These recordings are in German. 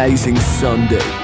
amazing Sunday.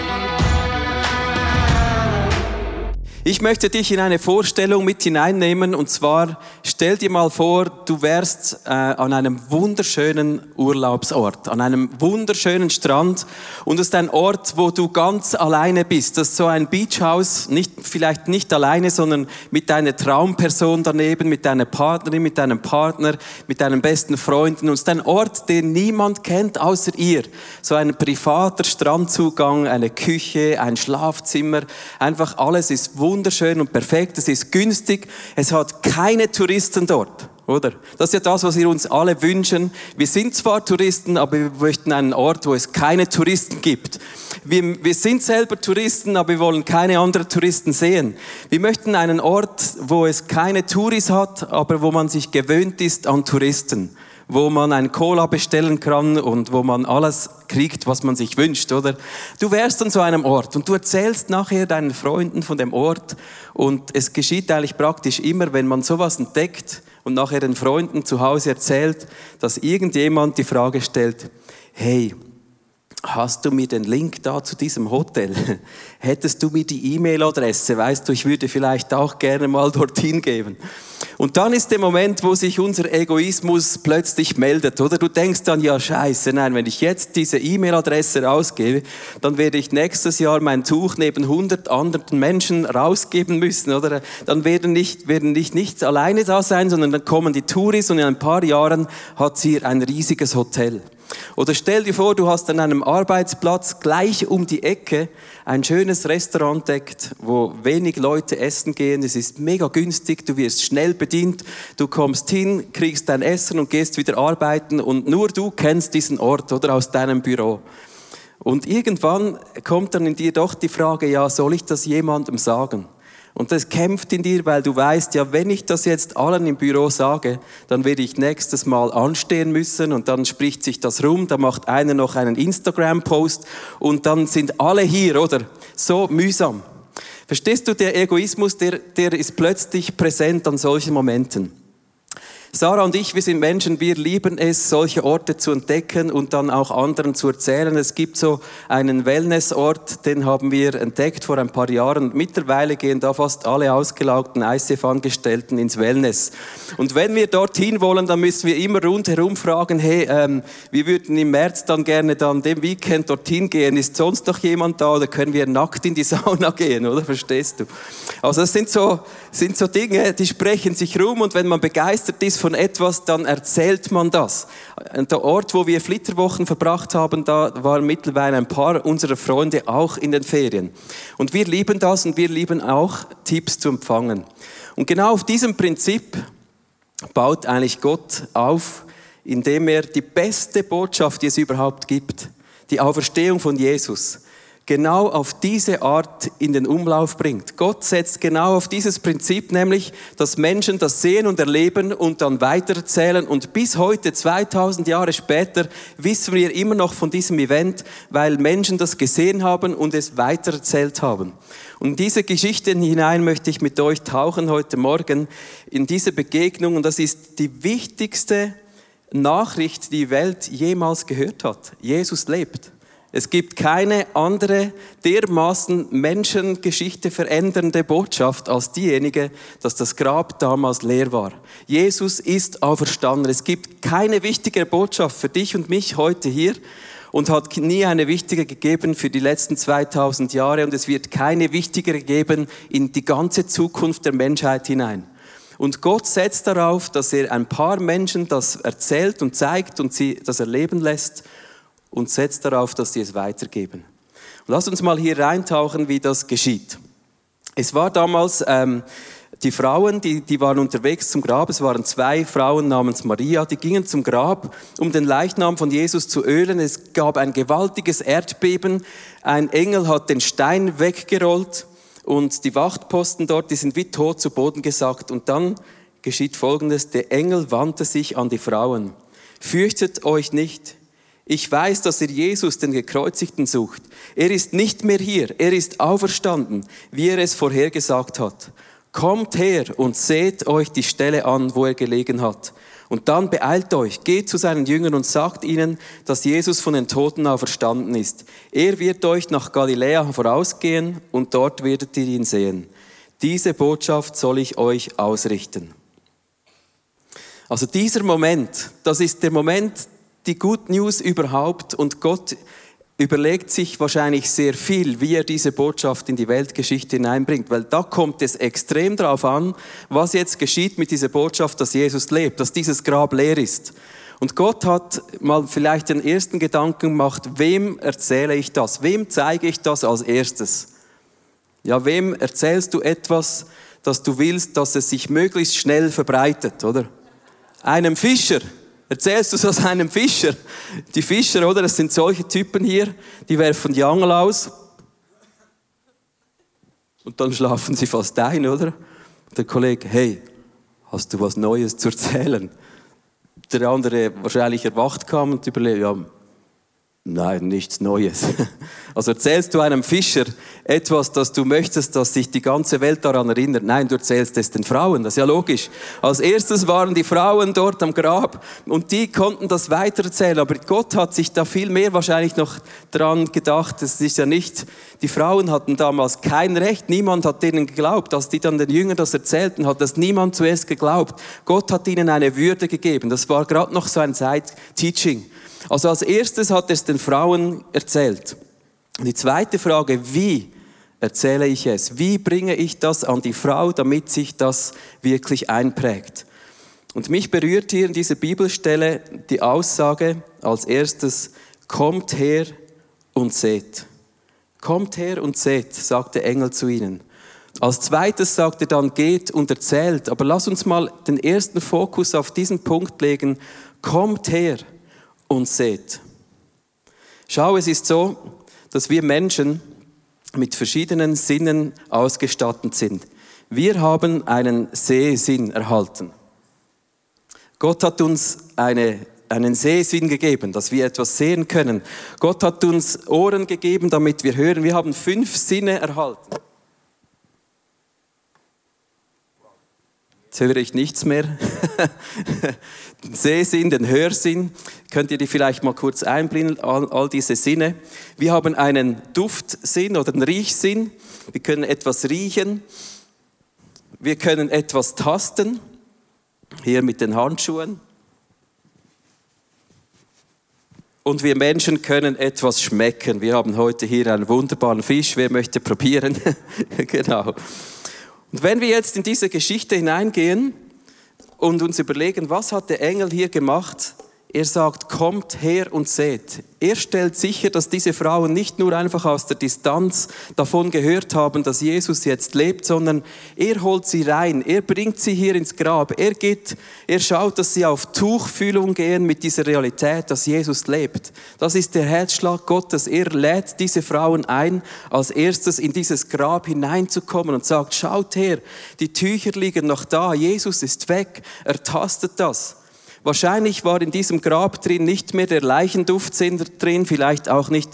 Ich möchte dich in eine Vorstellung mit hineinnehmen und zwar stell dir mal vor, du wärst äh, an einem wunderschönen Urlaubsort, an einem wunderschönen Strand und es ist ein Ort, wo du ganz alleine bist. Das ist so ein Beachhaus, nicht, vielleicht nicht alleine, sondern mit deiner Traumperson daneben, mit deiner Partnerin, mit deinem Partner, mit deinen besten Freunden und es ist ein Ort, den niemand kennt außer ihr. So ein privater Strandzugang, eine Küche, ein Schlafzimmer, einfach alles ist wunderschön wunderschön und perfekt, es ist günstig, es hat keine Touristen dort. Oder? Das ist ja das, was wir uns alle wünschen. Wir sind zwar Touristen, aber wir möchten einen Ort, wo es keine Touristen gibt. Wir, wir sind selber Touristen, aber wir wollen keine anderen Touristen sehen. Wir möchten einen Ort, wo es keine Touris hat, aber wo man sich gewöhnt ist an Touristen wo man ein Cola bestellen kann und wo man alles kriegt, was man sich wünscht, oder? Du wärst an so einem Ort und du erzählst nachher deinen Freunden von dem Ort und es geschieht eigentlich praktisch immer, wenn man sowas entdeckt und nachher den Freunden zu Hause erzählt, dass irgendjemand die Frage stellt, hey, hast du mir den Link da zu diesem Hotel? Hättest du mir die E-Mail-Adresse? Weißt du, ich würde vielleicht auch gerne mal dorthin geben. Und dann ist der Moment, wo sich unser Egoismus plötzlich meldet, oder? Du denkst dann, ja, scheiße, nein, wenn ich jetzt diese E-Mail-Adresse rausgebe, dann werde ich nächstes Jahr mein Tuch neben 100 anderen Menschen rausgeben müssen, oder? Dann werden nicht, werden nicht, nicht alleine da sein, sondern dann kommen die Touris und in ein paar Jahren hat sie ein riesiges Hotel. Oder stell dir vor, du hast an einem Arbeitsplatz gleich um die Ecke ein schönes Restaurant entdeckt, wo wenig Leute essen gehen. Es ist mega günstig, du wirst schnell bedient, du kommst hin, kriegst dein Essen und gehst wieder arbeiten und nur du kennst diesen Ort oder aus deinem Büro. Und irgendwann kommt dann in dir doch die Frage, ja, soll ich das jemandem sagen? Und das kämpft in dir, weil du weißt, ja, wenn ich das jetzt allen im Büro sage, dann werde ich nächstes Mal anstehen müssen und dann spricht sich das rum, da macht einer noch einen Instagram-Post und dann sind alle hier, oder? So mühsam. Verstehst du, der Egoismus, der, der ist plötzlich präsent an solchen Momenten. Sarah und ich, wir sind Menschen, wir lieben es, solche Orte zu entdecken und dann auch anderen zu erzählen. Es gibt so einen Wellnessort, den haben wir entdeckt vor ein paar Jahren. Mittlerweile gehen da fast alle ausgelaugten ICF-Angestellten ins Wellness. Und wenn wir dorthin wollen, dann müssen wir immer rundherum fragen, hey, ähm, wir würden im März dann gerne dann dem Weekend dorthin gehen. Ist sonst noch jemand da oder können wir nackt in die Sauna gehen, oder? Verstehst du? Also das sind so, sind so Dinge, die sprechen sich rum und wenn man begeistert ist von etwas, dann erzählt man das. Der Ort, wo wir Flitterwochen verbracht haben, da waren mittlerweile ein paar unserer Freunde auch in den Ferien. Und wir lieben das und wir lieben auch Tipps zu empfangen. Und genau auf diesem Prinzip baut eigentlich Gott auf, indem er die beste Botschaft, die es überhaupt gibt, die Auferstehung von Jesus, genau auf diese Art in den Umlauf bringt. Gott setzt genau auf dieses Prinzip, nämlich, dass Menschen das sehen und erleben und dann weitererzählen. Und bis heute, 2000 Jahre später, wissen wir immer noch von diesem Event, weil Menschen das gesehen haben und es weitererzählt haben. Und in diese Geschichten hinein möchte ich mit euch tauchen heute Morgen in diese Begegnung. Und das ist die wichtigste Nachricht, die die Welt jemals gehört hat. Jesus lebt. Es gibt keine andere dermaßen Menschengeschichte verändernde Botschaft als diejenige, dass das Grab damals leer war. Jesus ist auferstanden. Es gibt keine wichtigere Botschaft für dich und mich heute hier und hat nie eine wichtige gegeben für die letzten 2000 Jahre und es wird keine wichtigere geben in die ganze Zukunft der Menschheit hinein. Und Gott setzt darauf, dass er ein paar Menschen das erzählt und zeigt und sie das erleben lässt und setzt darauf, dass sie es weitergeben. Und lass uns mal hier reintauchen, wie das geschieht. Es war damals ähm, die Frauen, die, die waren unterwegs zum Grab. Es waren zwei Frauen namens Maria, die gingen zum Grab, um den Leichnam von Jesus zu ölen. Es gab ein gewaltiges Erdbeben. Ein Engel hat den Stein weggerollt und die Wachtposten dort, die sind wie tot zu Boden gesackt. Und dann geschieht Folgendes. Der Engel wandte sich an die Frauen. Fürchtet euch nicht. Ich weiß, dass ihr Jesus, den Gekreuzigten, sucht. Er ist nicht mehr hier. Er ist auferstanden, wie er es vorhergesagt hat. Kommt her und seht euch die Stelle an, wo er gelegen hat. Und dann beeilt euch, geht zu seinen Jüngern und sagt ihnen, dass Jesus von den Toten auferstanden ist. Er wird euch nach Galiläa vorausgehen und dort werdet ihr ihn sehen. Diese Botschaft soll ich euch ausrichten. Also dieser Moment, das ist der Moment, die Good News überhaupt und Gott überlegt sich wahrscheinlich sehr viel, wie er diese Botschaft in die Weltgeschichte hineinbringt, weil da kommt es extrem darauf an, was jetzt geschieht mit dieser Botschaft, dass Jesus lebt, dass dieses Grab leer ist. Und Gott hat mal vielleicht den ersten Gedanken gemacht, wem erzähle ich das? Wem zeige ich das als erstes? Ja, wem erzählst du etwas, dass du willst, dass es sich möglichst schnell verbreitet, oder? Einem Fischer. Erzählst du das einem Fischer? Die Fischer, oder? Das sind solche Typen hier, die werfen die Angel aus. Und dann schlafen sie fast ein, oder? Der Kollege, hey, hast du was Neues zu erzählen? Der andere wahrscheinlich erwacht kam und überlegt, ja, Nein, nichts Neues. Also erzählst du einem Fischer etwas, dass du möchtest, dass sich die ganze Welt daran erinnert? Nein, du erzählst es den Frauen, das ist ja logisch. Als erstes waren die Frauen dort am Grab und die konnten das weitererzählen, aber Gott hat sich da viel mehr wahrscheinlich noch dran gedacht. Es ist ja nicht, die Frauen hatten damals kein Recht, niemand hat denen geglaubt. Als die dann den Jüngern das erzählten, hat das niemand zuerst geglaubt. Gott hat ihnen eine Würde gegeben. Das war gerade noch so ein Zeit-Teaching. Also als erstes hat er es den Frauen erzählt. Die zweite Frage, wie erzähle ich es? Wie bringe ich das an die Frau, damit sich das wirklich einprägt? Und mich berührt hier in dieser Bibelstelle die Aussage als erstes, kommt her und seht. Kommt her und seht, sagt der Engel zu ihnen. Als zweites sagt er dann, geht und erzählt. Aber lass uns mal den ersten Fokus auf diesen Punkt legen. Kommt her und seht. Schau, es ist so, dass wir Menschen mit verschiedenen Sinnen ausgestattet sind. Wir haben einen Sehsinn erhalten. Gott hat uns eine, einen Sehsinn gegeben, dass wir etwas sehen können. Gott hat uns Ohren gegeben, damit wir hören. Wir haben fünf Sinne erhalten. Jetzt höre ich nichts mehr. den Sehsinn, den Hörsinn. Könnt ihr die vielleicht mal kurz einblenden, all, all diese Sinne. Wir haben einen Duftsinn oder einen Riechsinn. Wir können etwas riechen. Wir können etwas tasten. Hier mit den Handschuhen. Und wir Menschen können etwas schmecken. Wir haben heute hier einen wunderbaren Fisch. Wer möchte probieren? genau. Und wenn wir jetzt in diese Geschichte hineingehen und uns überlegen, was hat der Engel hier gemacht, er sagt, kommt her und seht. Er stellt sicher, dass diese Frauen nicht nur einfach aus der Distanz davon gehört haben, dass Jesus jetzt lebt, sondern er holt sie rein, er bringt sie hier ins Grab, er geht, er schaut, dass sie auf Tuchfühlung gehen mit dieser Realität, dass Jesus lebt. Das ist der Herzschlag Gottes. Er lädt diese Frauen ein, als erstes in dieses Grab hineinzukommen und sagt, schaut her, die Tücher liegen noch da, Jesus ist weg, er tastet das. Wahrscheinlich war in diesem Grab drin nicht mehr der Leichenduft drin, vielleicht auch nicht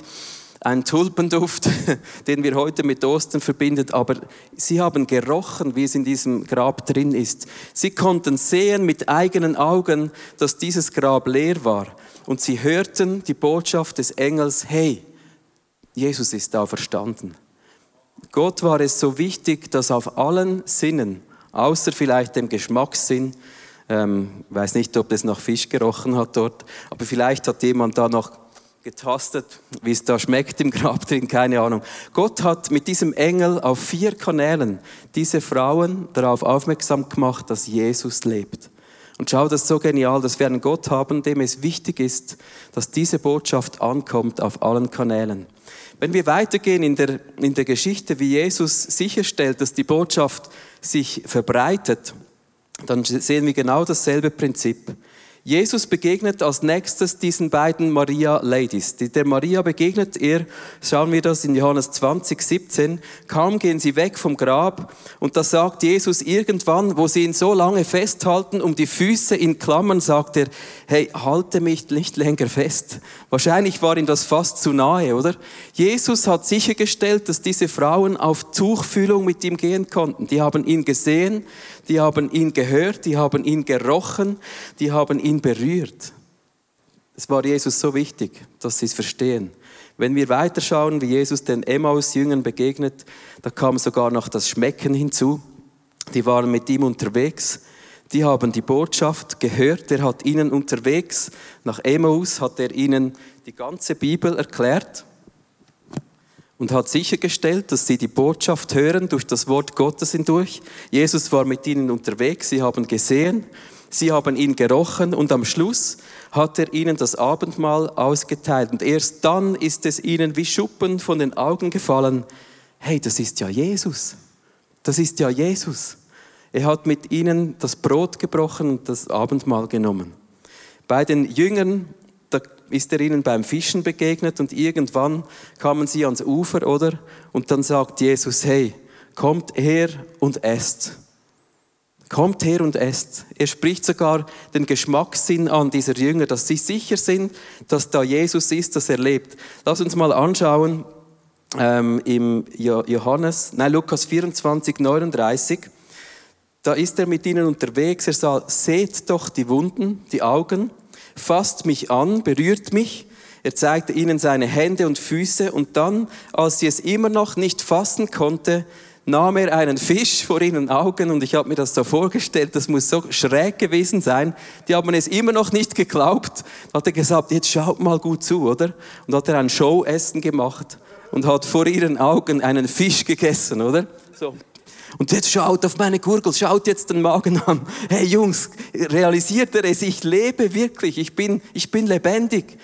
ein Tulpenduft, den wir heute mit Ostern verbinden, aber sie haben gerochen, wie es in diesem Grab drin ist. Sie konnten sehen mit eigenen Augen, dass dieses Grab leer war. Und sie hörten die Botschaft des Engels, hey, Jesus ist da verstanden. Gott war es so wichtig, dass auf allen Sinnen, außer vielleicht dem Geschmackssinn, ähm, weiß nicht, ob es nach Fisch gerochen hat dort, aber vielleicht hat jemand da noch getastet, wie es da schmeckt im Grab drin, keine Ahnung. Gott hat mit diesem Engel auf vier Kanälen diese Frauen darauf aufmerksam gemacht, dass Jesus lebt. Und schau, das ist so genial, dass wir einen Gott haben, dem es wichtig ist, dass diese Botschaft ankommt auf allen Kanälen. Wenn wir weitergehen in der, in der Geschichte, wie Jesus sicherstellt, dass die Botschaft sich verbreitet, dann sehen wir genau dasselbe Prinzip. Jesus begegnet als nächstes diesen beiden Maria-Ladies. Der Maria begegnet er, schauen wir das in Johannes 20, 17. Kaum gehen sie weg vom Grab und da sagt Jesus irgendwann, wo sie ihn so lange festhalten, um die Füße in Klammern, sagt er, hey, halte mich nicht länger fest. Wahrscheinlich war ihm das fast zu nahe, oder? Jesus hat sichergestellt, dass diese Frauen auf Tuchfühlung mit ihm gehen konnten. Die haben ihn gesehen, die haben ihn gehört, die haben ihn gerochen, die haben ihn berührt. Es war Jesus so wichtig, dass sie es verstehen. Wenn wir weiterschauen, wie Jesus den Emmaus-Jüngern begegnet, da kam sogar noch das Schmecken hinzu. Die waren mit ihm unterwegs. Die haben die Botschaft gehört. Er hat ihnen unterwegs nach Emmaus, hat er ihnen die ganze Bibel erklärt und hat sichergestellt, dass sie die Botschaft hören durch das Wort Gottes hindurch. Jesus war mit ihnen unterwegs. Sie haben gesehen, Sie haben ihn gerochen und am Schluss hat er ihnen das Abendmahl ausgeteilt. Und erst dann ist es ihnen wie Schuppen von den Augen gefallen. Hey, das ist ja Jesus. Das ist ja Jesus. Er hat mit ihnen das Brot gebrochen und das Abendmahl genommen. Bei den Jüngern, da ist er ihnen beim Fischen begegnet und irgendwann kamen sie ans Ufer, oder? Und dann sagt Jesus, hey, kommt her und esst. Kommt her und esst. Er spricht sogar den Geschmackssinn an dieser Jünger, dass sie sicher sind, dass da Jesus ist, dass er lebt. Lass uns mal anschauen ähm, im Johannes, nein, Lukas 24, 39. Da ist er mit ihnen unterwegs. Er sagt, seht doch die Wunden, die Augen, fasst mich an, berührt mich. Er zeigte ihnen seine Hände und Füße und dann, als sie es immer noch nicht fassen konnte, nahm er einen Fisch vor ihren Augen und ich habe mir das so vorgestellt, das muss so schräg gewesen sein. Die haben es immer noch nicht geglaubt. Da hat er gesagt, jetzt schaut mal gut zu, oder? Und hat er ein Showessen gemacht und hat vor ihren Augen einen Fisch gegessen, oder? So. Und jetzt schaut auf meine Gurgel, schaut jetzt den Magen an. Hey Jungs, realisiert er es? Ich lebe wirklich, ich bin, ich bin lebendig.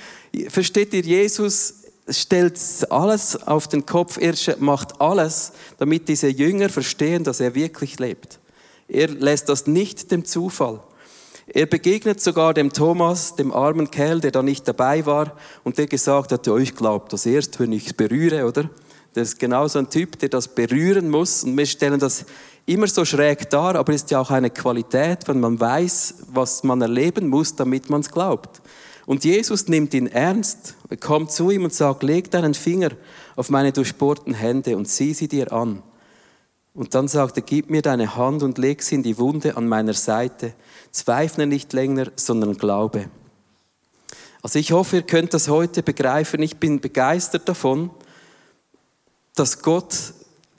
Versteht ihr, Jesus stellt alles auf den Kopf, er macht alles, damit diese Jünger verstehen, dass er wirklich lebt. Er lässt das nicht dem Zufall. Er begegnet sogar dem Thomas, dem armen Kerl, der da nicht dabei war und der gesagt hat, ja, ich glaube das erst, wenn ich es berühre, oder? Der ist genau so ein Typ, der das berühren muss und wir stellen das immer so schräg dar, aber ist ja auch eine Qualität, wenn man weiß, was man erleben muss, damit man es glaubt. Und Jesus nimmt ihn ernst, kommt zu ihm und sagt, leg deinen Finger auf meine durchbohrten Hände und sieh sie dir an. Und dann sagt er, gib mir deine Hand und leg sie in die Wunde an meiner Seite. Zweifle nicht länger, sondern glaube. Also ich hoffe, ihr könnt das heute begreifen. Ich bin begeistert davon, dass Gott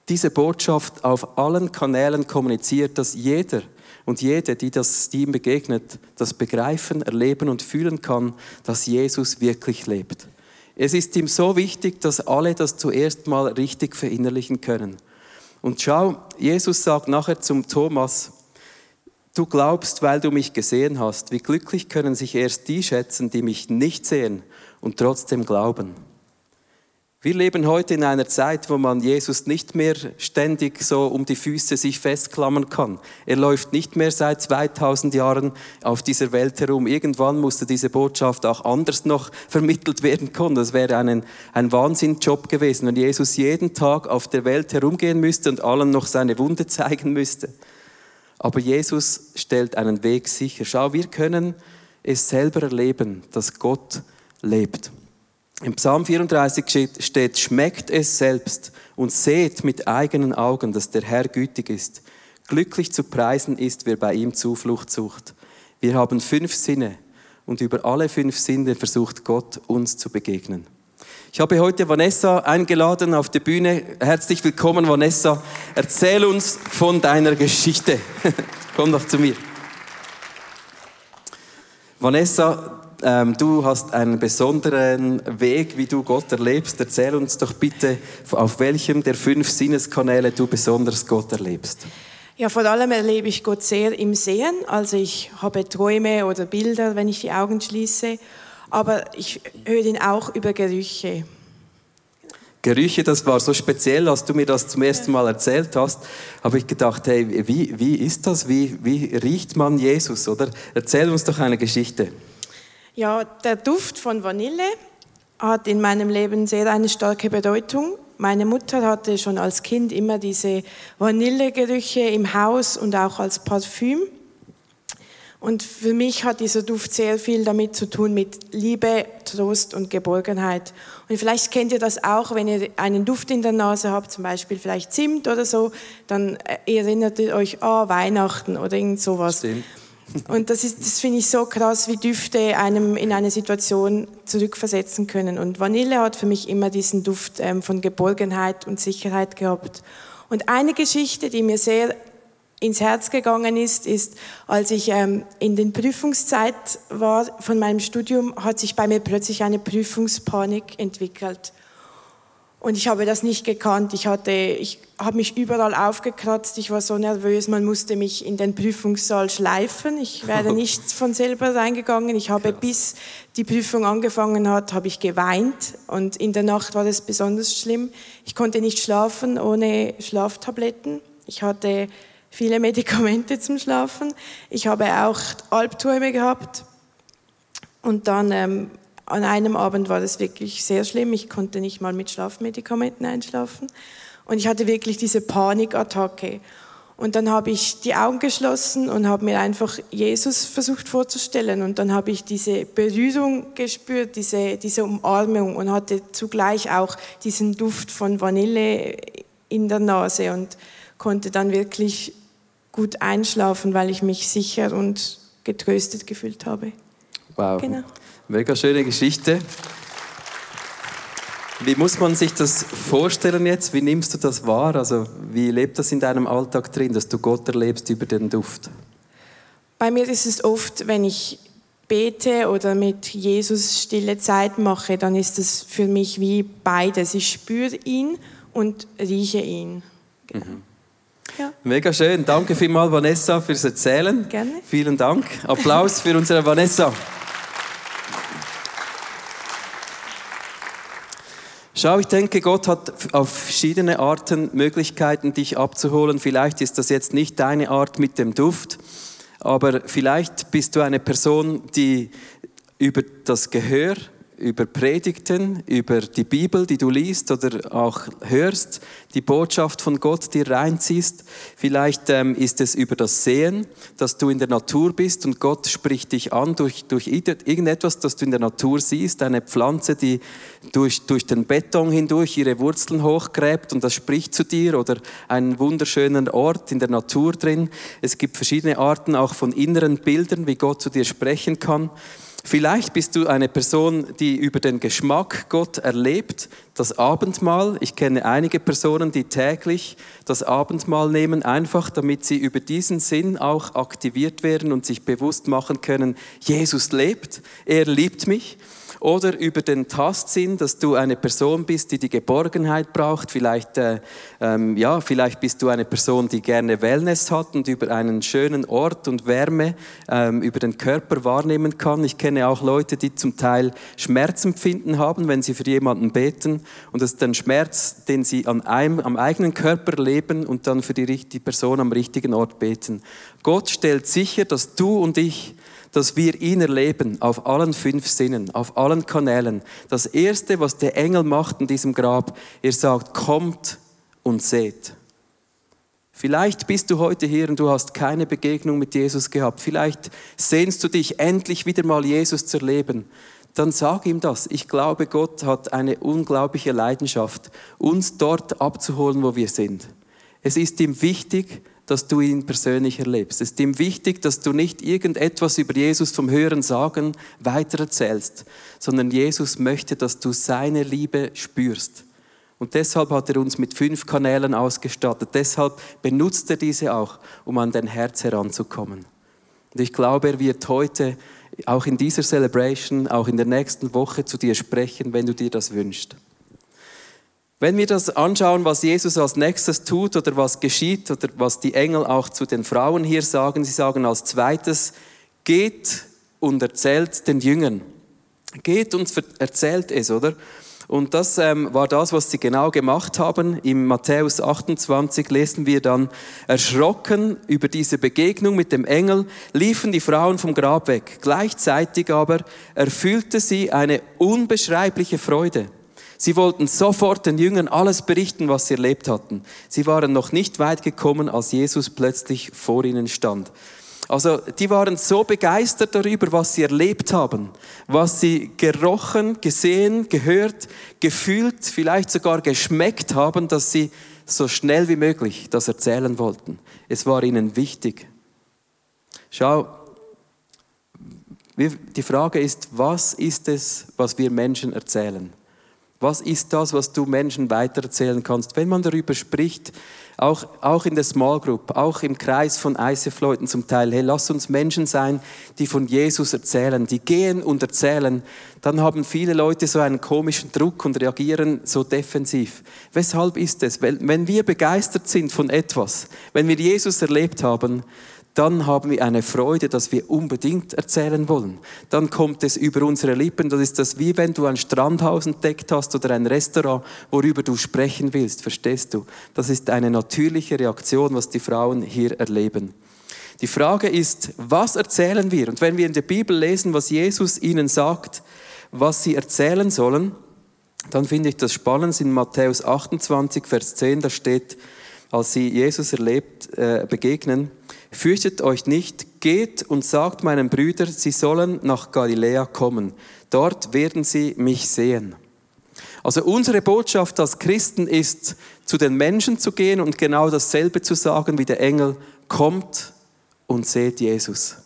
diese Botschaft auf allen Kanälen kommuniziert, dass jeder, und jede, die, das, die ihm begegnet, das begreifen, erleben und fühlen kann, dass Jesus wirklich lebt. Es ist ihm so wichtig, dass alle das zuerst mal richtig verinnerlichen können. Und schau, Jesus sagt nachher zum Thomas, du glaubst, weil du mich gesehen hast. Wie glücklich können sich erst die schätzen, die mich nicht sehen und trotzdem glauben. Wir leben heute in einer Zeit, wo man Jesus nicht mehr ständig so um die Füße sich festklammern kann. Er läuft nicht mehr seit 2000 Jahren auf dieser Welt herum. Irgendwann musste diese Botschaft auch anders noch vermittelt werden können. Das wäre ein, ein Wahnsinnjob gewesen, wenn Jesus jeden Tag auf der Welt herumgehen müsste und allen noch seine Wunde zeigen müsste. Aber Jesus stellt einen Weg sicher. Schau, wir können es selber erleben, dass Gott lebt. Im Psalm 34 steht, schmeckt es selbst und seht mit eigenen Augen, dass der Herr gütig ist. Glücklich zu preisen ist, wer bei ihm Zuflucht sucht. Wir haben fünf Sinne und über alle fünf Sinne versucht Gott uns zu begegnen. Ich habe heute Vanessa eingeladen auf die Bühne. Herzlich willkommen, Vanessa. Erzähl uns von deiner Geschichte. Komm doch zu mir. Vanessa, ähm, du hast einen besonderen Weg, wie du Gott erlebst. Erzähl uns doch bitte, auf welchem der fünf Sinneskanäle du besonders Gott erlebst. Ja, vor allem erlebe ich Gott sehr im Sehen. Also ich habe Träume oder Bilder, wenn ich die Augen schließe. Aber ich höre ihn auch über Gerüche. Gerüche, das war so speziell, als du mir das zum ersten Mal erzählt hast, habe ich gedacht, hey, wie, wie ist das? Wie, wie riecht man Jesus, oder? Erzähl uns doch eine Geschichte. Ja, der Duft von Vanille hat in meinem Leben sehr eine starke Bedeutung. Meine Mutter hatte schon als Kind immer diese Vanillegerüche im Haus und auch als Parfüm. Und für mich hat dieser Duft sehr viel damit zu tun mit Liebe, Trost und Geborgenheit. Und vielleicht kennt ihr das auch, wenn ihr einen Duft in der Nase habt, zum Beispiel vielleicht Zimt oder so, dann erinnert ihr euch, ah, oh, Weihnachten oder irgend sowas. Stimmt. Und das, das finde ich so krass, wie Düfte einem in eine Situation zurückversetzen können. Und Vanille hat für mich immer diesen Duft ähm, von Geborgenheit und Sicherheit gehabt. Und eine Geschichte, die mir sehr ins Herz gegangen ist, ist, als ich ähm, in den Prüfungszeit war von meinem Studium, hat sich bei mir plötzlich eine Prüfungspanik entwickelt. Und ich habe das nicht gekannt. Ich hatte, ich habe mich überall aufgekratzt. Ich war so nervös. Man musste mich in den Prüfungssaal schleifen. Ich wäre nicht von selber reingegangen. Ich habe bis die Prüfung angefangen hat, habe ich geweint. Und in der Nacht war das besonders schlimm. Ich konnte nicht schlafen ohne Schlaftabletten. Ich hatte viele Medikamente zum Schlafen. Ich habe auch Albträume gehabt. Und dann ähm, an einem Abend war das wirklich sehr schlimm. Ich konnte nicht mal mit Schlafmedikamenten einschlafen. Und ich hatte wirklich diese Panikattacke. Und dann habe ich die Augen geschlossen und habe mir einfach Jesus versucht vorzustellen. Und dann habe ich diese Berührung gespürt, diese, diese Umarmung und hatte zugleich auch diesen Duft von Vanille in der Nase und konnte dann wirklich gut einschlafen, weil ich mich sicher und getröstet gefühlt habe. Wow. Genau. Mega schöne Geschichte. Wie muss man sich das vorstellen jetzt? Wie nimmst du das wahr? Also wie lebt das in deinem Alltag drin, dass du Gott erlebst über den Duft? Bei mir ist es oft, wenn ich bete oder mit Jesus stille Zeit mache, dann ist es für mich wie beides. Ich spüre ihn und rieche ihn. Mhm. Ja. Mega schön. Danke vielmals, Vanessa, fürs Erzählen. Gerne. Vielen Dank. Applaus für unsere Vanessa. Schau, ich denke, Gott hat auf verschiedene Arten Möglichkeiten, dich abzuholen. Vielleicht ist das jetzt nicht deine Art mit dem Duft, aber vielleicht bist du eine Person, die über das Gehör über Predigten, über die Bibel, die du liest oder auch hörst, die Botschaft von Gott dir reinziehst. Vielleicht ähm, ist es über das Sehen, dass du in der Natur bist und Gott spricht dich an durch, durch irgendetwas, das du in der Natur siehst, eine Pflanze, die durch, durch den Beton hindurch ihre Wurzeln hochgräbt und das spricht zu dir oder einen wunderschönen Ort in der Natur drin. Es gibt verschiedene Arten auch von inneren Bildern, wie Gott zu dir sprechen kann. Vielleicht bist du eine Person, die über den Geschmack Gott erlebt, das Abendmahl. Ich kenne einige Personen, die täglich das Abendmahl nehmen, einfach damit sie über diesen Sinn auch aktiviert werden und sich bewusst machen können, Jesus lebt, er liebt mich oder über den Tastsinn, dass du eine Person bist, die die Geborgenheit braucht. Vielleicht, äh, ähm, ja, vielleicht bist du eine Person, die gerne Wellness hat und über einen schönen Ort und Wärme ähm, über den Körper wahrnehmen kann. Ich kenne auch Leute, die zum Teil Schmerzempfinden haben, wenn sie für jemanden beten und das ist ein Schmerz, den sie an einem, am eigenen Körper leben und dann für die, die Person am richtigen Ort beten. Gott stellt sicher, dass du und ich dass wir ihn erleben auf allen fünf Sinnen, auf allen Kanälen. Das Erste, was der Engel macht in diesem Grab, er sagt, kommt und seht. Vielleicht bist du heute hier und du hast keine Begegnung mit Jesus gehabt. Vielleicht sehnst du dich endlich wieder mal Jesus zu erleben. Dann sag ihm das. Ich glaube, Gott hat eine unglaubliche Leidenschaft, uns dort abzuholen, wo wir sind. Es ist ihm wichtig, dass du ihn persönlich erlebst. Es ist ihm wichtig, dass du nicht irgendetwas über Jesus vom Hören sagen weitererzählst, sondern Jesus möchte, dass du seine Liebe spürst. Und deshalb hat er uns mit fünf Kanälen ausgestattet. Deshalb benutzt er diese auch, um an dein Herz heranzukommen. Und ich glaube, er wird heute auch in dieser Celebration, auch in der nächsten Woche zu dir sprechen, wenn du dir das wünschst. Wenn wir das anschauen, was Jesus als nächstes tut oder was geschieht oder was die Engel auch zu den Frauen hier sagen, sie sagen als zweites, geht und erzählt den Jüngern. Geht und erzählt es, oder? Und das ähm, war das, was sie genau gemacht haben. Im Matthäus 28 lesen wir dann, erschrocken über diese Begegnung mit dem Engel, liefen die Frauen vom Grab weg. Gleichzeitig aber erfüllte sie eine unbeschreibliche Freude. Sie wollten sofort den Jüngern alles berichten, was sie erlebt hatten. Sie waren noch nicht weit gekommen, als Jesus plötzlich vor ihnen stand. Also die waren so begeistert darüber, was sie erlebt haben, was sie gerochen, gesehen, gehört, gefühlt, vielleicht sogar geschmeckt haben, dass sie so schnell wie möglich das erzählen wollten. Es war ihnen wichtig. Schau, die Frage ist, was ist es, was wir Menschen erzählen? Was ist das, was du Menschen weitererzählen kannst? Wenn man darüber spricht, auch, auch in der Small Group, auch im Kreis von ICF-Leuten zum Teil, hey, lass uns Menschen sein, die von Jesus erzählen, die gehen und erzählen, dann haben viele Leute so einen komischen Druck und reagieren so defensiv. Weshalb ist es? Wenn wir begeistert sind von etwas, wenn wir Jesus erlebt haben, dann haben wir eine Freude, dass wir unbedingt erzählen wollen. Dann kommt es über unsere Lippen. Das ist das wie wenn du ein Strandhaus entdeckt hast oder ein Restaurant, worüber du sprechen willst. Verstehst du? Das ist eine natürliche Reaktion, was die Frauen hier erleben. Die Frage ist, was erzählen wir? Und wenn wir in der Bibel lesen, was Jesus ihnen sagt, was sie erzählen sollen, dann finde ich das spannend. In Matthäus 28, Vers 10, da steht, als sie Jesus erlebt, äh, begegnen, Fürchtet euch nicht, geht und sagt meinen Brüdern, sie sollen nach Galiläa kommen. Dort werden sie mich sehen. Also unsere Botschaft als Christen ist, zu den Menschen zu gehen und genau dasselbe zu sagen wie der Engel, kommt und seht Jesus.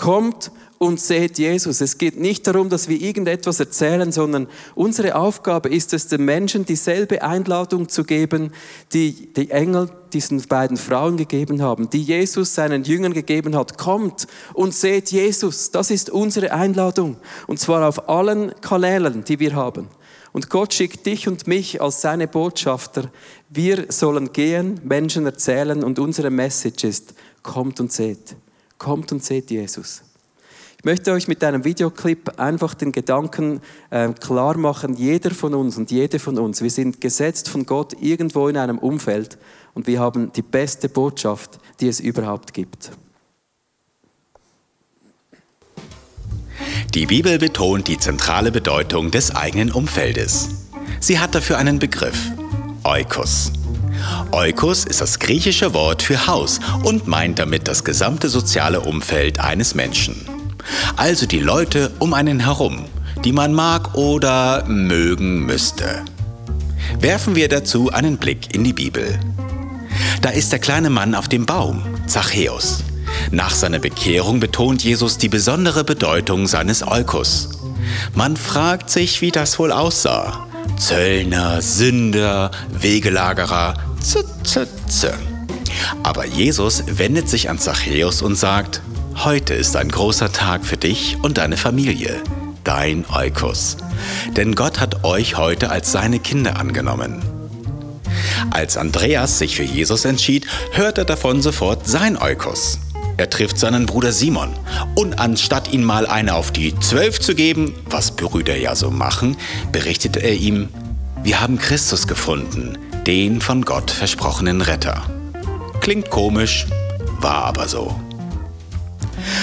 Kommt und seht Jesus. Es geht nicht darum, dass wir irgendetwas erzählen, sondern unsere Aufgabe ist es, den Menschen dieselbe Einladung zu geben, die die Engel diesen beiden Frauen gegeben haben, die Jesus seinen Jüngern gegeben hat. Kommt und seht Jesus. Das ist unsere Einladung. Und zwar auf allen Kanälen, die wir haben. Und Gott schickt dich und mich als seine Botschafter. Wir sollen gehen, Menschen erzählen und unsere Message ist, kommt und seht. Kommt und seht Jesus. Ich möchte euch mit einem Videoclip einfach den Gedanken äh, klar machen, jeder von uns und jede von uns, wir sind gesetzt von Gott irgendwo in einem Umfeld und wir haben die beste Botschaft, die es überhaupt gibt. Die Bibel betont die zentrale Bedeutung des eigenen Umfeldes. Sie hat dafür einen Begriff, Oikos. Oikos ist das griechische Wort für Haus und meint damit das gesamte soziale Umfeld eines Menschen. Also die Leute um einen herum, die man mag oder mögen müsste. Werfen wir dazu einen Blick in die Bibel. Da ist der kleine Mann auf dem Baum, Zachäus. Nach seiner Bekehrung betont Jesus die besondere Bedeutung seines Eukos. Man fragt sich, wie das wohl aussah. Zöllner, Sünder, Wegelagerer, z, z, z. Aber Jesus wendet sich an Zachäus und sagt, Heute ist ein großer Tag für dich und deine Familie, dein Eukos. Denn Gott hat euch heute als seine Kinder angenommen. Als Andreas sich für Jesus entschied, hört er davon sofort sein Eukos. Er trifft seinen Bruder Simon und anstatt ihn mal eine auf die Zwölf zu geben, was Brüder ja so machen, berichtet er ihm, wir haben Christus gefunden, den von Gott versprochenen Retter. Klingt komisch, war aber so.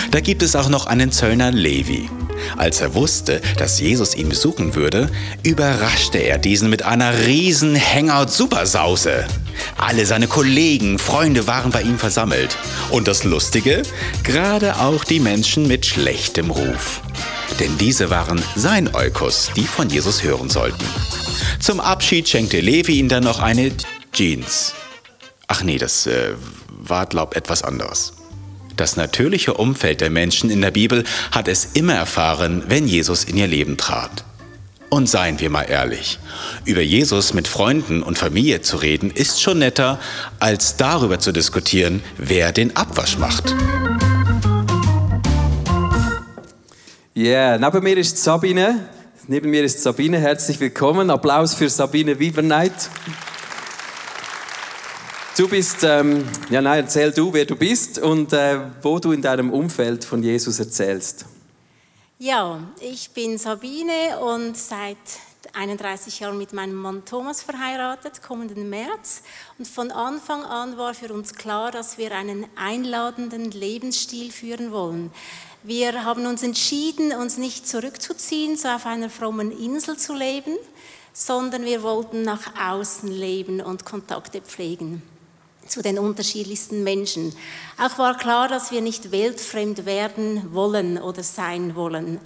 Da gibt es auch noch einen Zöllner Levi. Als er wusste, dass Jesus ihn besuchen würde, überraschte er diesen mit einer riesen Hangout-Supersause. Alle seine Kollegen, Freunde waren bei ihm versammelt. Und das Lustige, gerade auch die Menschen mit schlechtem Ruf. Denn diese waren sein Eukos, die von Jesus hören sollten. Zum Abschied schenkte Levi ihm dann noch eine Jeans. Ach nee, das äh, war, glaub, etwas anderes. Das natürliche Umfeld der Menschen in der Bibel hat es immer erfahren, wenn Jesus in ihr Leben trat. Und seien wir mal ehrlich, über Jesus mit Freunden und Familie zu reden, ist schon netter, als darüber zu diskutieren, wer den Abwasch macht. Ja, yeah, neben mir ist Sabine. Neben mir ist Sabine. Herzlich willkommen. Applaus für Sabine Wieberneit. Du bist, ähm, ja nein, erzähl du, wer du bist und äh, wo du in deinem Umfeld von Jesus erzählst. Ja, ich bin Sabine und seit 31 Jahren mit meinem Mann Thomas verheiratet, kommenden März. Und von Anfang an war für uns klar, dass wir einen einladenden Lebensstil führen wollen. Wir haben uns entschieden, uns nicht zurückzuziehen, so auf einer frommen Insel zu leben, sondern wir wollten nach außen leben und Kontakte pflegen. zu den unterschiedlichsten Menschen. Auch war klar, dass wir nicht weltfremd werden wollen oder sein wollen.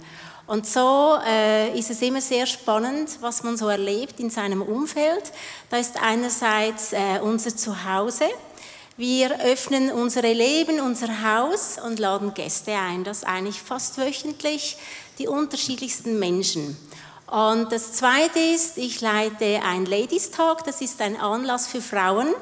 Und so äh, ist es immer sehr spannend, was man so erlebt in seinem Umfeld. Da ist einerseits äh, unser Zuhause. Wir öffnen unsere Leben, unser Haus und laden Gäste ein. Das eigentlich fast wöchentlich die unterschiedlichsten Menschen. Und das Zweite ist, ich leite ein Ladies Talk. Das ist ein Anlass für Frauen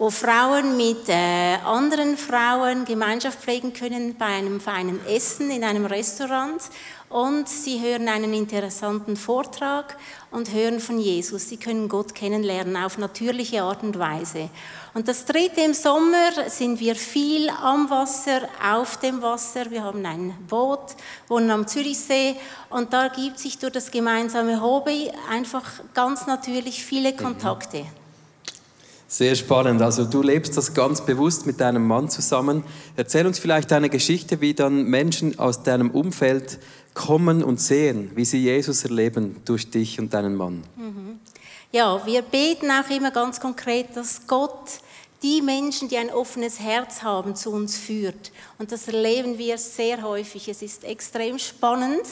wo Frauen mit äh, anderen Frauen Gemeinschaft pflegen können bei einem feinen Essen in einem Restaurant und sie hören einen interessanten Vortrag und hören von Jesus. Sie können Gott kennenlernen auf natürliche Art und Weise. Und das dritte im Sommer sind wir viel am Wasser, auf dem Wasser. Wir haben ein Boot, wohnen am Zürichsee und da gibt sich durch das gemeinsame Hobby einfach ganz natürlich viele Kontakte. Sehr spannend. Also du lebst das ganz bewusst mit deinem Mann zusammen. Erzähl uns vielleicht eine Geschichte, wie dann Menschen aus deinem Umfeld kommen und sehen, wie sie Jesus erleben durch dich und deinen Mann. Mhm. Ja, wir beten auch immer ganz konkret, dass Gott die Menschen, die ein offenes Herz haben, zu uns führt. Und das erleben wir sehr häufig. Es ist extrem spannend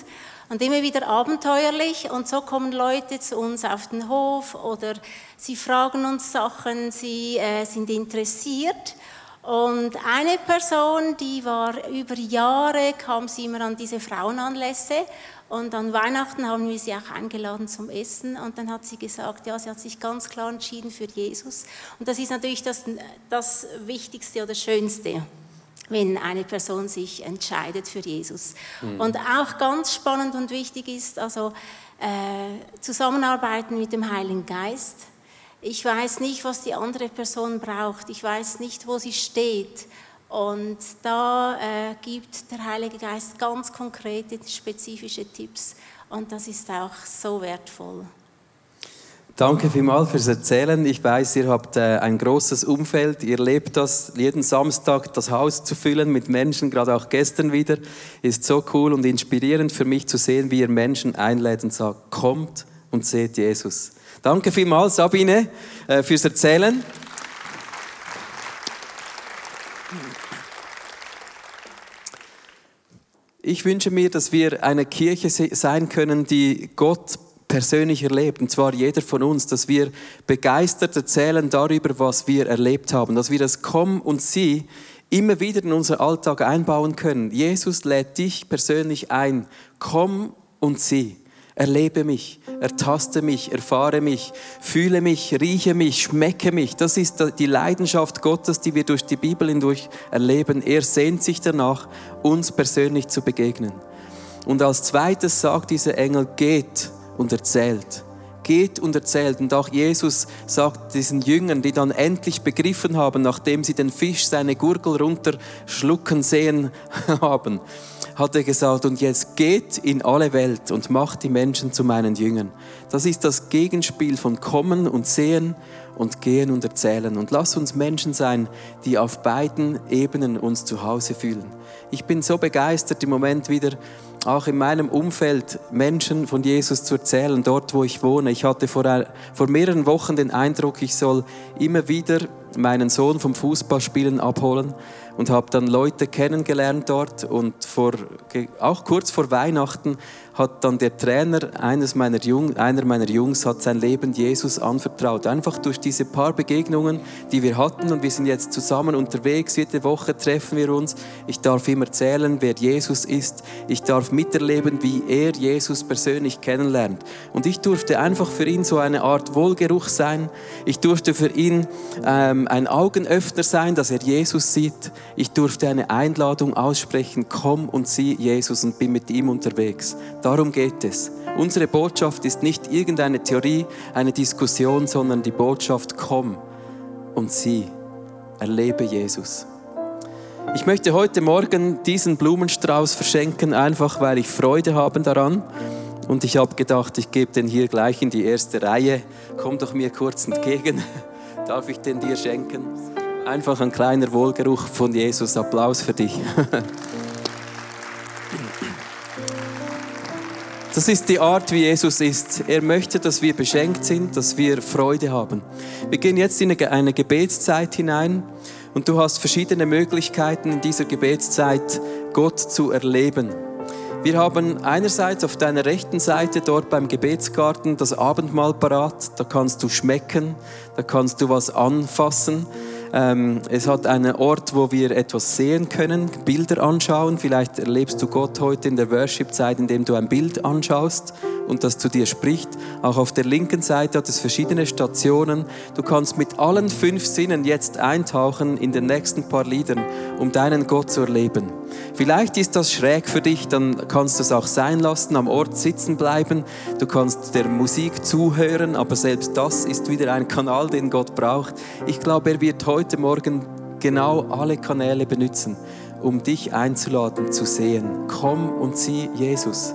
und immer wieder abenteuerlich. Und so kommen Leute zu uns auf den Hof oder sie fragen uns Sachen, sie äh, sind interessiert. Und eine Person, die war über Jahre, kam sie immer an diese Frauenanlässe und an Weihnachten haben wir sie auch eingeladen zum Essen und dann hat sie gesagt, ja, sie hat sich ganz klar entschieden für Jesus. Und das ist natürlich das, das Wichtigste oder Schönste wenn eine Person sich entscheidet für Jesus. Mhm. Und auch ganz spannend und wichtig ist also äh, Zusammenarbeiten mit dem Heiligen Geist. Ich weiß nicht, was die andere Person braucht. Ich weiß nicht, wo sie steht. Und da äh, gibt der Heilige Geist ganz konkrete, spezifische Tipps. Und das ist auch so wertvoll. Danke vielmals fürs Erzählen. Ich weiß, ihr habt äh, ein großes Umfeld. Ihr lebt das, jeden Samstag das Haus zu füllen mit Menschen, gerade auch gestern wieder. Ist so cool und inspirierend für mich zu sehen, wie ihr Menschen einlädt und sagt, kommt und seht Jesus. Danke vielmals, Sabine, äh, fürs Erzählen. Ich wünsche mir, dass wir eine Kirche sein können, die Gott persönlich erlebt, und zwar jeder von uns, dass wir begeistert erzählen darüber, was wir erlebt haben, dass wir das Komm und Sie immer wieder in unseren Alltag einbauen können. Jesus lädt dich persönlich ein. Komm und sieh. Erlebe mich, ertaste mich, erfahre mich, fühle mich, rieche mich, schmecke mich. Das ist die Leidenschaft Gottes, die wir durch die Bibel hindurch erleben. Er sehnt sich danach, uns persönlich zu begegnen. Und als zweites sagt dieser Engel, geht und erzählt. Geht und erzählt. Und auch Jesus sagt diesen Jüngern, die dann endlich begriffen haben, nachdem sie den Fisch seine Gurgel runterschlucken sehen haben, hat er gesagt, und jetzt geht in alle Welt und macht die Menschen zu meinen Jüngern. Das ist das Gegenspiel von Kommen und Sehen und Gehen und Erzählen. Und lass uns Menschen sein, die auf beiden Ebenen uns zu Hause fühlen. Ich bin so begeistert im Moment wieder, auch in meinem Umfeld Menschen von Jesus zu erzählen, dort wo ich wohne. Ich hatte vor, vor mehreren Wochen den Eindruck, ich soll immer wieder meinen Sohn vom Fußballspielen abholen und habe dann Leute kennengelernt dort und vor, auch kurz vor Weihnachten hat dann der Trainer eines meiner Jung, einer meiner Jungs hat sein Leben Jesus anvertraut. Einfach durch diese paar Begegnungen, die wir hatten und wir sind jetzt zusammen unterwegs. Jede Woche treffen wir uns. Ich darf ihm erzählen, wer Jesus ist. Ich darf miterleben, wie er Jesus persönlich kennenlernt. Und ich durfte einfach für ihn so eine Art Wohlgeruch sein. Ich durfte für ihn ähm, ein Augenöffner sein, dass er Jesus sieht. Ich durfte eine Einladung aussprechen, komm und sieh Jesus und bin mit ihm unterwegs. Darum geht es. Unsere Botschaft ist nicht irgendeine Theorie, eine Diskussion, sondern die Botschaft, komm und sieh, erlebe Jesus. Ich möchte heute Morgen diesen Blumenstrauß verschenken, einfach weil ich Freude habe daran. Und ich habe gedacht, ich gebe den hier gleich in die erste Reihe. Komm doch mir kurz entgegen. Darf ich den dir schenken? Einfach ein kleiner Wohlgeruch von Jesus. Applaus für dich. Das ist die Art, wie Jesus ist. Er möchte, dass wir beschenkt sind, dass wir Freude haben. Wir gehen jetzt in eine Gebetszeit hinein und du hast verschiedene Möglichkeiten in dieser Gebetszeit, Gott zu erleben. Wir haben einerseits auf deiner rechten Seite dort beim Gebetsgarten das Abendmahl parat. Da kannst du schmecken, da kannst du was anfassen. Ähm, es hat einen Ort, wo wir etwas sehen können, Bilder anschauen. Vielleicht erlebst du Gott heute in der Worship-Zeit, indem du ein Bild anschaust und das zu dir spricht. Auch auf der linken Seite hat es verschiedene Stationen. Du kannst mit allen fünf Sinnen jetzt eintauchen in den nächsten paar Liedern, um deinen Gott zu erleben. Vielleicht ist das schräg für dich, dann kannst du es auch sein lassen, am Ort sitzen bleiben. Du kannst der Musik zuhören, aber selbst das ist wieder ein Kanal, den Gott braucht. Ich glaube, er wird heute Morgen genau alle Kanäle benutzen, um dich einzuladen, zu sehen. Komm und sieh Jesus.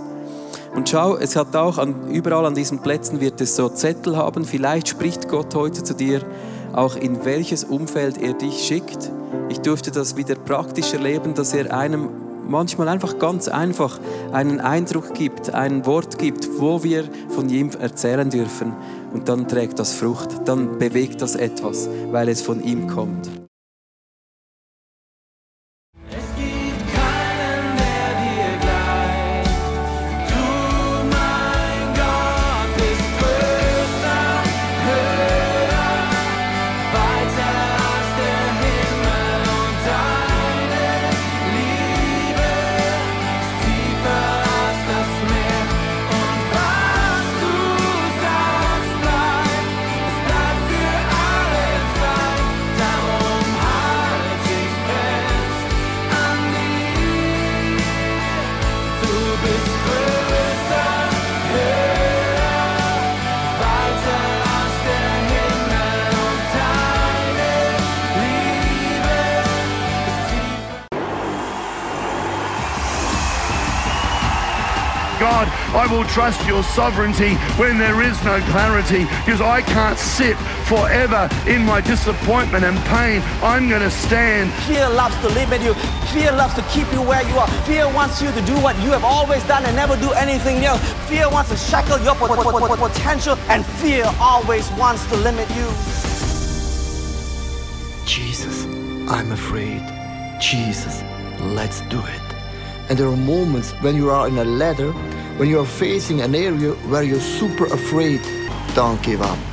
Und schau, es hat auch an, überall an diesen Plätzen wird es so Zettel haben. Vielleicht spricht Gott heute zu dir, auch in welches Umfeld er dich schickt. Ich durfte das wieder praktisch erleben, dass er einem manchmal einfach ganz einfach einen Eindruck gibt, ein Wort gibt, wo wir von ihm erzählen dürfen. Und dann trägt das Frucht, dann bewegt das etwas, weil es von ihm kommt. I will trust your sovereignty when there is no clarity because I can't sit forever in my disappointment and pain. I'm going to stand. Fear loves to limit you. Fear loves to keep you where you are. Fear wants you to do what you have always done and never do anything else. Fear wants to shackle your potential, and fear always wants to limit you. Jesus, I'm afraid. Jesus, let's do it. And there are moments when you are in a ladder, when you are facing an area where you're super afraid. Don't give up.